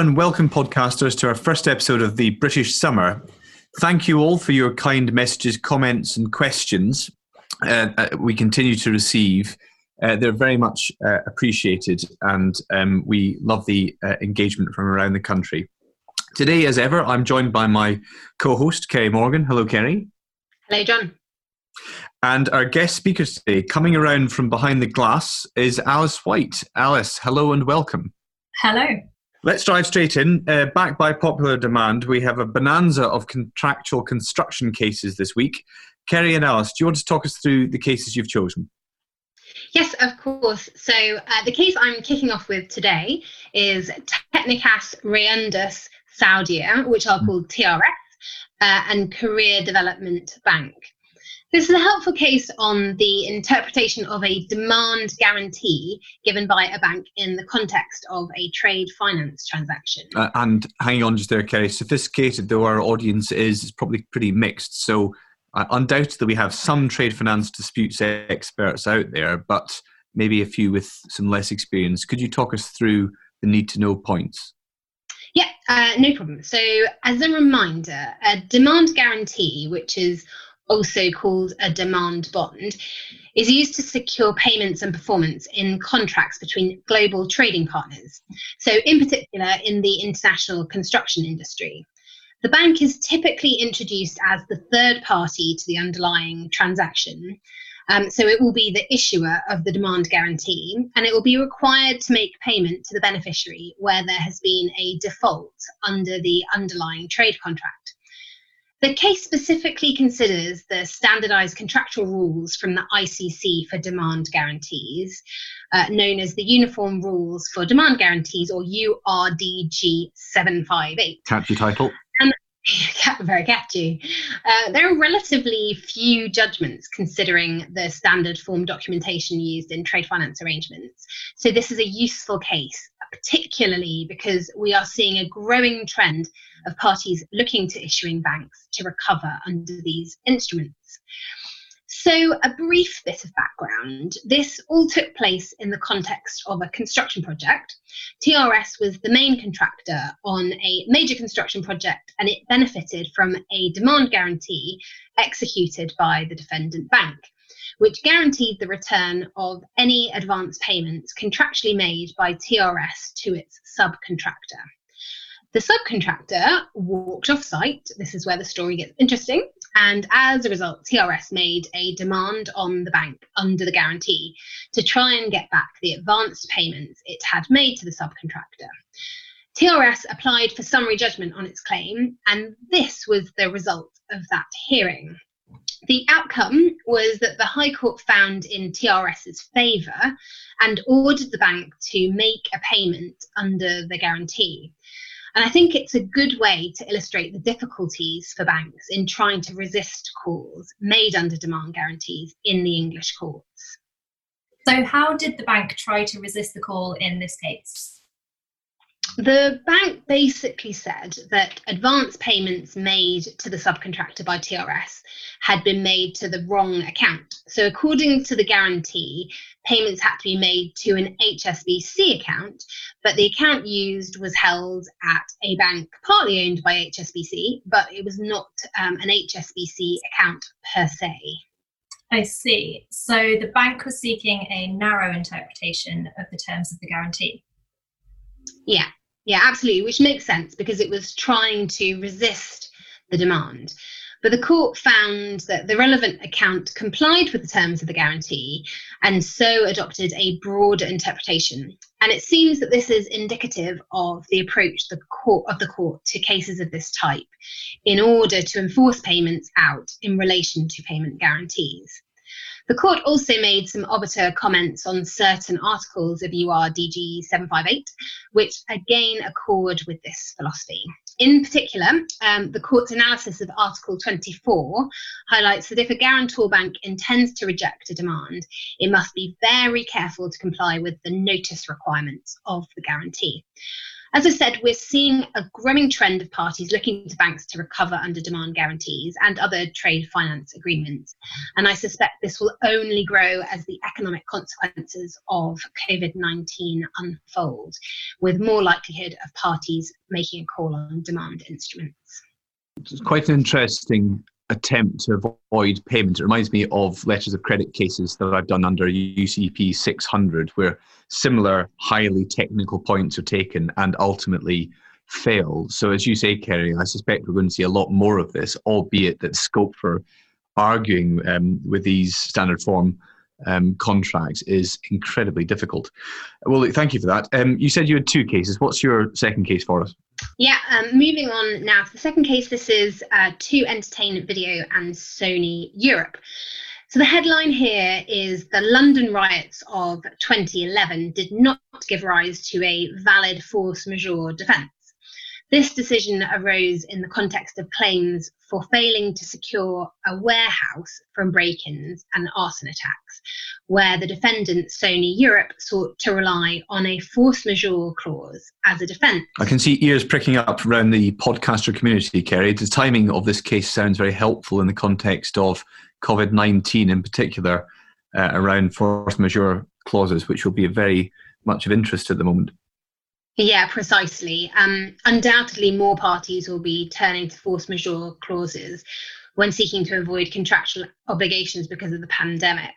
and welcome, podcasters, to our first episode of the British Summer. Thank you all for your kind messages, comments, and questions. Uh, uh, we continue to receive. Uh, they're very much uh, appreciated, and um, we love the uh, engagement from around the country. Today, as ever, I'm joined by my co host, Kerry Morgan. Hello, Kerry. Hello, John. And our guest speaker today, coming around from behind the glass, is Alice White. Alice, hello and welcome. Hello. Let's dive straight in. Uh, backed by popular demand, we have a bonanza of contractual construction cases this week. Kerry and Alice, do you want to talk us through the cases you've chosen? Yes, of course. So uh, the case I'm kicking off with today is Tecnicas Reunidas Saudia, which are called TRS, uh, and Korea Development Bank. This is a helpful case on the interpretation of a demand guarantee given by a bank in the context of a trade finance transaction. Uh, and hanging on just there, Kerry, sophisticated though our audience is, is probably pretty mixed. So uh, undoubtedly we have some trade finance disputes experts out there, but maybe a few with some less experience. Could you talk us through the need to know points? Yeah, uh, no problem. So, as a reminder, a demand guarantee, which is also called a demand bond, is used to secure payments and performance in contracts between global trading partners. So, in particular, in the international construction industry. The bank is typically introduced as the third party to the underlying transaction. Um, so it will be the issuer of the demand guarantee, and it will be required to make payment to the beneficiary where there has been a default under the underlying trade contract. The case specifically considers the standardized contractual rules from the ICC for demand guarantees, uh, known as the Uniform Rules for Demand Guarantees or URDG 758. Catchy title. very catchy. Uh, there are relatively few judgments considering the standard form documentation used in trade finance arrangements. So, this is a useful case, particularly because we are seeing a growing trend of parties looking to issuing banks to recover under these instruments. So, a brief bit of background. This all took place in the context of a construction project. TRS was the main contractor on a major construction project and it benefited from a demand guarantee executed by the defendant bank, which guaranteed the return of any advance payments contractually made by TRS to its subcontractor. The subcontractor walked off site. This is where the story gets interesting. And as a result, TRS made a demand on the bank under the guarantee to try and get back the advanced payments it had made to the subcontractor. TRS applied for summary judgment on its claim, and this was the result of that hearing. The outcome was that the High Court found in TRS's favour and ordered the bank to make a payment under the guarantee. And I think it's a good way to illustrate the difficulties for banks in trying to resist calls made under demand guarantees in the English courts. So, how did the bank try to resist the call in this case? The bank basically said that advance payments made to the subcontractor by TRS had been made to the wrong account. So, according to the guarantee, payments had to be made to an HSBC account, but the account used was held at a bank partly owned by HSBC, but it was not um, an HSBC account per se. I see. So the bank was seeking a narrow interpretation of the terms of the guarantee. Yeah, yeah, absolutely, which makes sense because it was trying to resist the demand. But the court found that the relevant account complied with the terms of the guarantee and so adopted a broader interpretation. And it seems that this is indicative of the approach the court, of the court to cases of this type in order to enforce payments out in relation to payment guarantees. The court also made some obiter comments on certain articles of URDG 758, which again accord with this philosophy. In particular, um, the court's analysis of Article 24 highlights that if a guarantor bank intends to reject a demand, it must be very careful to comply with the notice requirements of the guarantee. As I said, we're seeing a growing trend of parties looking to banks to recover under demand guarantees and other trade finance agreements. And I suspect this will only grow as the economic consequences of COVID 19 unfold, with more likelihood of parties making a call on demand instruments. It's quite interesting attempt to avoid payment. It reminds me of letters of credit cases that I've done under UCP 600, where similar highly technical points are taken and ultimately fail. So, as you say, Kerry, I suspect we're going to see a lot more of this, albeit that scope for arguing um, with these standard form um, contracts is incredibly difficult. Well, thank you for that. Um, you said you had two cases. What's your second case for us? Yeah, um, moving on now to the second case. This is uh, 2 Entertain Video and Sony Europe. So the headline here is the London riots of 2011 did not give rise to a valid force majeure defence. This decision arose in the context of claims for failing to secure a warehouse from break ins and arson attacks, where the defendant, Sony Europe, sought to rely on a force majeure clause as a defence. I can see ears pricking up around the podcaster community, Kerry. The timing of this case sounds very helpful in the context of COVID 19 in particular, uh, around force majeure clauses, which will be of very much of interest at the moment. Yeah, precisely. Um, undoubtedly, more parties will be turning to force majeure clauses when seeking to avoid contractual obligations because of the pandemic,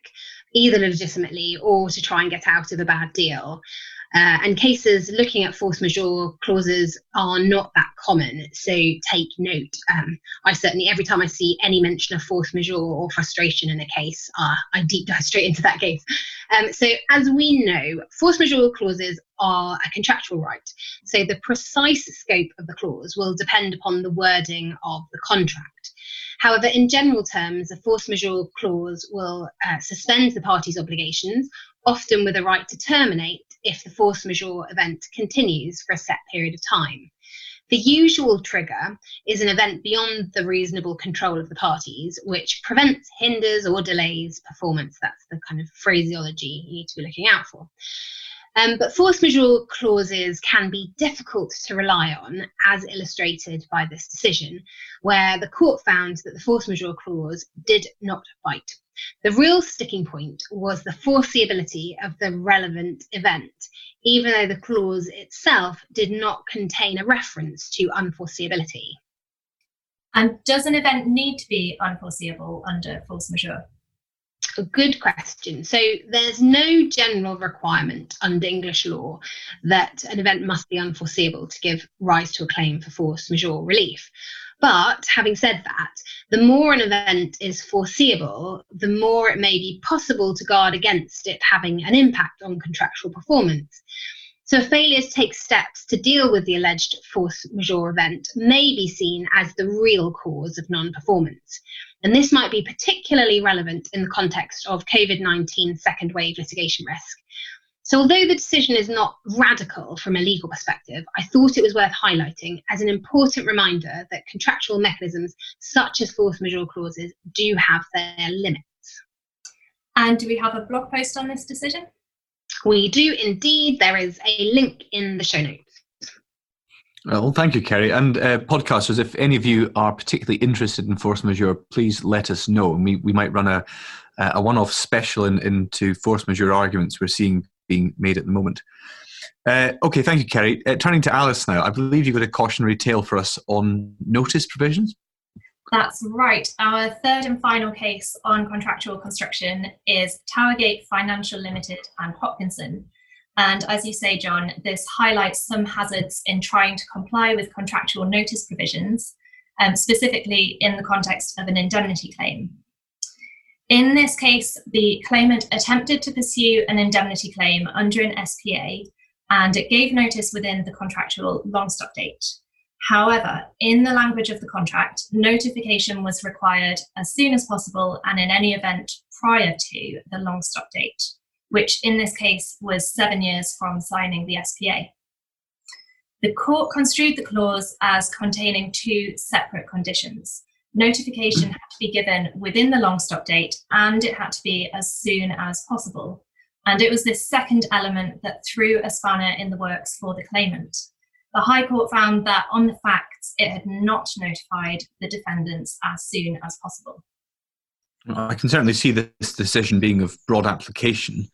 either legitimately or to try and get out of a bad deal. Uh, and cases looking at force majeure clauses are not that common, so take note. Um, I certainly, every time I see any mention of force majeure or frustration in a case, uh, I deep dive straight into that case. Um, so, as we know, force majeure clauses are a contractual right. So, the precise scope of the clause will depend upon the wording of the contract. However, in general terms, a force majeure clause will uh, suspend the party's obligations, often with a right to terminate if the force majeure event continues for a set period of time. The usual trigger is an event beyond the reasonable control of the parties, which prevents, hinders, or delays performance. That's the kind of phraseology you need to be looking out for. Um, but force majeure clauses can be difficult to rely on, as illustrated by this decision, where the court found that the force majeure clause did not bite. The real sticking point was the foreseeability of the relevant event, even though the clause itself did not contain a reference to unforeseeability. And does an event need to be unforeseeable under force majeure? A good question. So there's no general requirement under English law that an event must be unforeseeable to give rise to a claim for force majeure relief. But having said that, the more an event is foreseeable, the more it may be possible to guard against it having an impact on contractual performance. So, failure to take steps to deal with the alleged force majeure event may be seen as the real cause of non performance. And this might be particularly relevant in the context of COVID 19 second wave litigation risk, so, although the decision is not radical from a legal perspective, I thought it was worth highlighting as an important reminder that contractual mechanisms such as force majeure clauses do have their limits. And do we have a blog post on this decision? We do indeed. There is a link in the show notes. Well, thank you, Kerry. And uh, podcasters, if any of you are particularly interested in force majeure, please let us know. And we, we might run a, a one off special in, into force majeure arguments we're seeing being made at the moment. Uh, okay, thank you, Kerry. Uh, turning to Alice now, I believe you've got a cautionary tale for us on notice provisions. That's right. Our third and final case on contractual construction is Towergate Financial Limited and Hopkinson. And as you say, John, this highlights some hazards in trying to comply with contractual notice provisions, um, specifically in the context of an indemnity claim. In this case, the claimant attempted to pursue an indemnity claim under an SPA and it gave notice within the contractual long stop date. However, in the language of the contract, notification was required as soon as possible and in any event prior to the long stop date, which in this case was seven years from signing the SPA. The court construed the clause as containing two separate conditions notification had to be given within the long stop date and it had to be as soon as possible. And it was this second element that threw a spanner in the works for the claimant. The High Court found that on the facts, it had not notified the defendants as soon as possible. I can certainly see this decision being of broad application.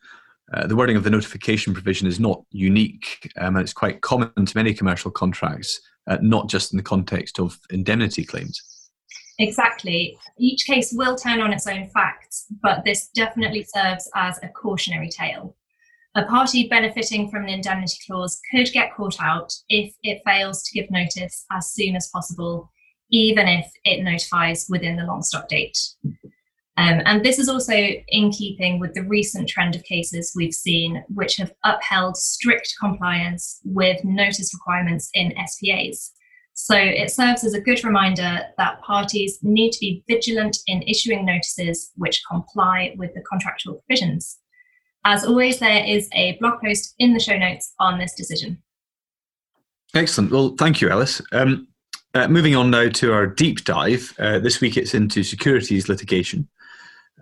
Uh, the wording of the notification provision is not unique, um, and it's quite common to many commercial contracts, uh, not just in the context of indemnity claims. Exactly. Each case will turn on its own facts, but this definitely serves as a cautionary tale. A party benefiting from an indemnity clause could get caught out if it fails to give notice as soon as possible, even if it notifies within the long stop date. Um, and this is also in keeping with the recent trend of cases we've seen, which have upheld strict compliance with notice requirements in SPAs. So it serves as a good reminder that parties need to be vigilant in issuing notices which comply with the contractual provisions. As always, there is a blog post in the show notes on this decision. Excellent. Well, thank you, Alice. Um, uh, moving on now to our deep dive. Uh, this week it's into securities litigation.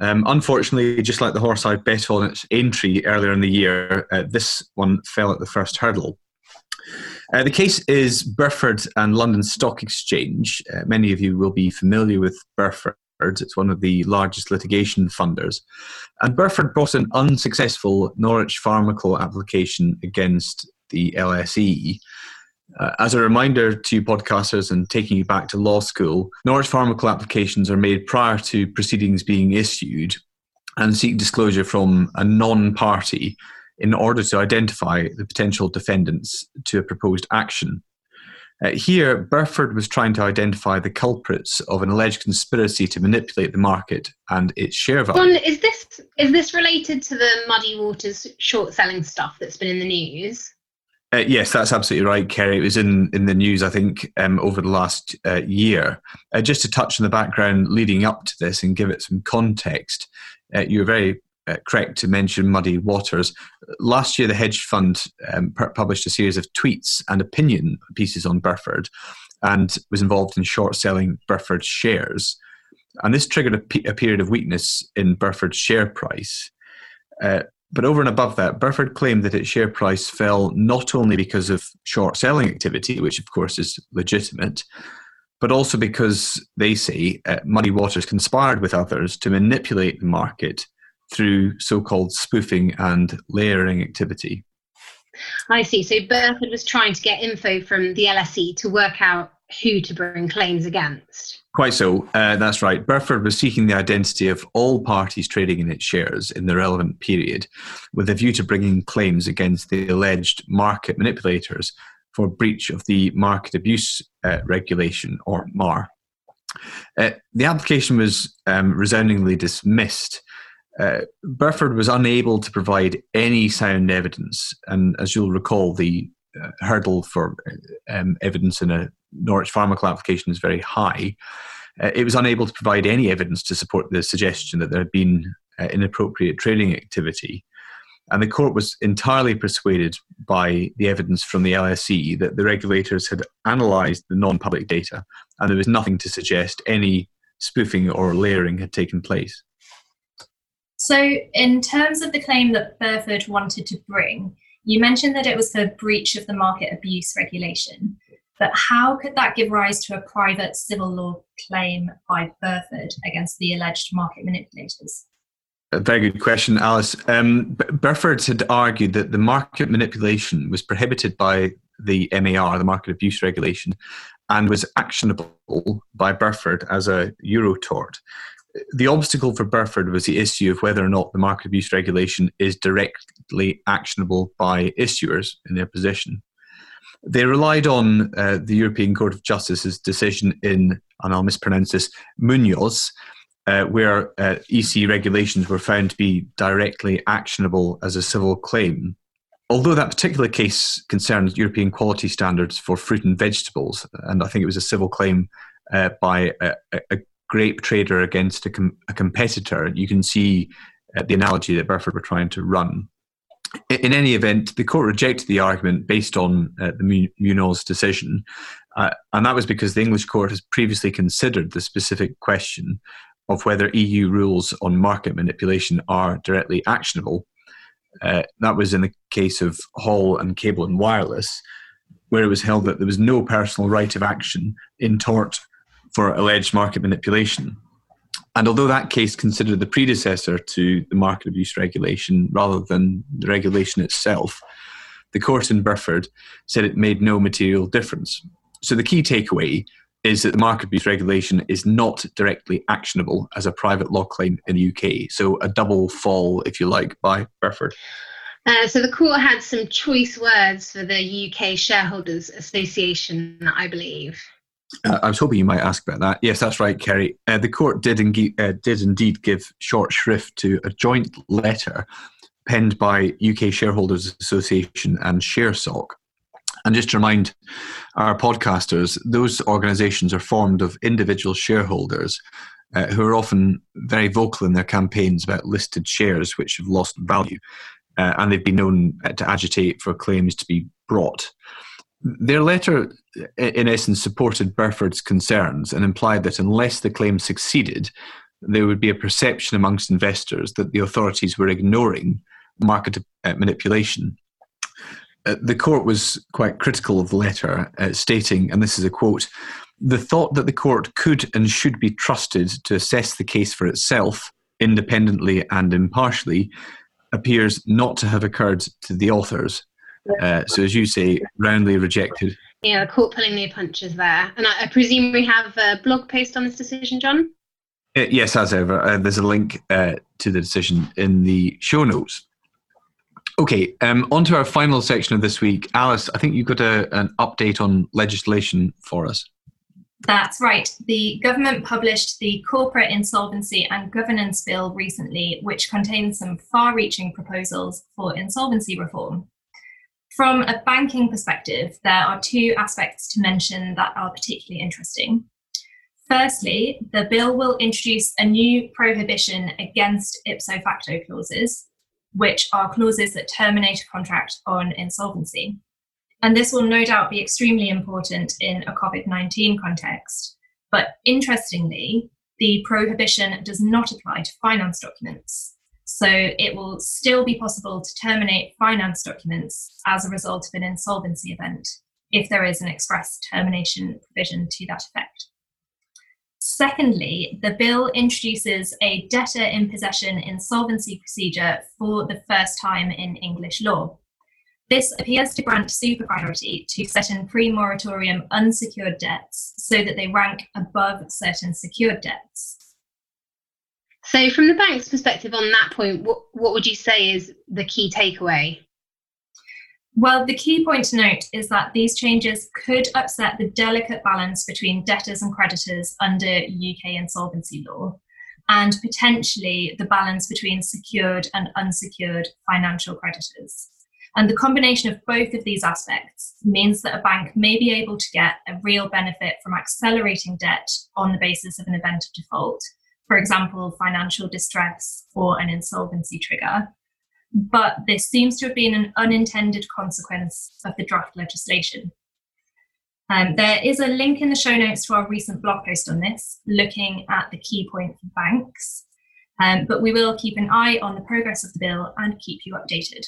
Um, unfortunately, just like the horse I bet on its entry earlier in the year, uh, this one fell at the first hurdle. Uh, the case is Burford and London Stock Exchange. Uh, many of you will be familiar with Burford. It's one of the largest litigation funders. And Burford brought an unsuccessful Norwich Pharmacal application against the LSE. Uh, as a reminder to podcasters and taking you back to law school, Norwich Pharmacal applications are made prior to proceedings being issued and seek disclosure from a non party in order to identify the potential defendants to a proposed action. Uh, here, Burford was trying to identify the culprits of an alleged conspiracy to manipulate the market and its share value. John, is this is this related to the Muddy Waters short selling stuff that's been in the news? Uh, yes, that's absolutely right, Kerry. It was in, in the news, I think, um, over the last uh, year. Uh, just to touch on the background leading up to this and give it some context, uh, you were very uh, correct to mention Muddy Waters. Last year, the hedge fund um, published a series of tweets and opinion pieces on Burford and was involved in short selling Burford shares. And this triggered a, pe- a period of weakness in Burford's share price. Uh, but over and above that, Burford claimed that its share price fell not only because of short selling activity, which of course is legitimate, but also because they say uh, Muddy Waters conspired with others to manipulate the market through so called spoofing and layering activity. I see. So Burford was trying to get info from the LSE to work out who to bring claims against. Quite so. Uh, that's right. Burford was seeking the identity of all parties trading in its shares in the relevant period with a view to bringing claims against the alleged market manipulators for breach of the Market Abuse uh, Regulation, or MAR. Uh, the application was um, resoundingly dismissed uh, Burford was unable to provide any sound evidence, and as you'll recall, the uh, hurdle for um, evidence in a Norwich Pharmacal application is very high. Uh, it was unable to provide any evidence to support the suggestion that there had been uh, inappropriate trading activity. And the court was entirely persuaded by the evidence from the LSE that the regulators had analysed the non public data and there was nothing to suggest any spoofing or layering had taken place. So, in terms of the claim that Burford wanted to bring, you mentioned that it was for breach of the market abuse regulation. But how could that give rise to a private civil law claim by Burford against the alleged market manipulators? A very good question, Alice. Um, Burford had argued that the market manipulation was prohibited by the MAR, the Market Abuse Regulation, and was actionable by Burford as a Euro tort the obstacle for Burford was the issue of whether or not the market abuse regulation is directly actionable by issuers in their position. They relied on uh, the European Court of Justice's decision in, and I'll mispronounce this, Munoz, uh, where uh, EC regulations were found to be directly actionable as a civil claim. Although that particular case concerned European quality standards for fruit and vegetables, and I think it was a civil claim uh, by a, a, grape trader against a, com- a competitor, you can see uh, the analogy that Burford were trying to run. In, any event, the court rejected the argument based on uh, the Munoz decision, uh, and that was because the English court has previously considered the specific question of whether EU rules on market manipulation are directly actionable. Uh, that was in the case of Hall and Cable and Wireless. where it was held that there was no personal right of action in tort for alleged market manipulation. And although that case considered the predecessor to the market abuse regulation rather than the regulation itself, the court in Burford said it made no material difference. So the key takeaway is that the market abuse regulation is not directly actionable as a private law claim in the UK. So a double fall, if you like, by Burford. Uh, so the court had some choice words for the UK Shareholders Association, I believe. Uh, I was hoping you might ask about that. Yes, that's right, Kerry. Uh, the court did, uh, did indeed give short shrift to a joint letter penned by UK Shareholders Association and ShareSoc. And just to remind our podcasters, those organisations are formed of individual shareholders uh, who are often very vocal in their campaigns about listed shares which have lost value. Uh, and they've been known to agitate for claims to be brought. Their letter, in essence, supported Burford's concerns and implied that unless the claim succeeded, there would be a perception amongst investors that the authorities were ignoring market uh, manipulation. Uh, the court was quite critical of the letter, uh, stating, and this is a quote the thought that the court could and should be trusted to assess the case for itself, independently and impartially, appears not to have occurred to the authors. Uh, so, as you say, roundly rejected. Yeah, the court pulling their punches there. And I, I presume we have a blog post on this decision, John? Uh, yes, as ever. Uh, there's a link uh, to the decision in the show notes. Okay, um, on to our final section of this week. Alice, I think you've got a, an update on legislation for us. That's right. The government published the Corporate Insolvency and Governance Bill recently, which contains some far reaching proposals for insolvency reform. From a banking perspective, there are two aspects to mention that are particularly interesting. Firstly, the bill will introduce a new prohibition against ipso facto clauses, which are clauses that terminate a contract on insolvency. And this will no doubt be extremely important in a COVID 19 context. But interestingly, the prohibition does not apply to finance documents. So it will still be possible to terminate finance documents as a result of an insolvency event if there is an express termination provision to that effect. Secondly, the bill introduces a debtor in possession insolvency procedure for the first time in English law. This appears to grant super priority to certain pre moratorium unsecured debts so that they rank above certain secured debts. So, from the bank's perspective on that point, what, what would you say is the key takeaway? Well, the key point to note is that these changes could upset the delicate balance between debtors and creditors under UK insolvency law, and potentially the balance between secured and unsecured financial creditors. And the combination of both of these aspects means that a bank may be able to get a real benefit from accelerating debt on the basis of an event of default, for example, financial distress or an insolvency trigger. But this seems to have been an unintended consequence of the draft legislation. Um, there is a link in the show notes to our recent blog post on this, looking at the key point for banks. Um, but we will keep an eye on the progress of the bill and keep you updated.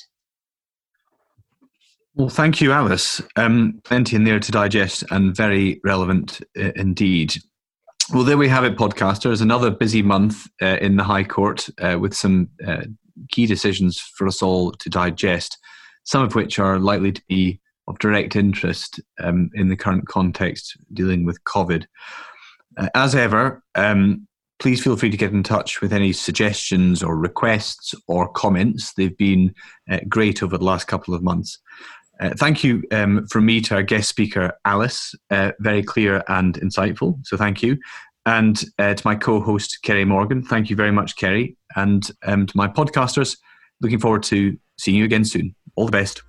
Well, thank you, Alice. Um, plenty in there to digest and very relevant uh, indeed. Well, there we have it, podcasters. Another busy month uh, in the High Court uh, with some uh, key decisions for us all to digest, some of which are likely to be of direct interest um, in the current context dealing with COVID. Uh, as ever, um, please feel free to get in touch with any suggestions or requests or comments. They've been uh, great over the last couple of months. Uh, thank you um, from me to our guest speaker, Alice. Uh, very clear and insightful. So thank you. And uh, to my co host, Kerry Morgan. Thank you very much, Kerry. And um, to my podcasters, looking forward to seeing you again soon. All the best.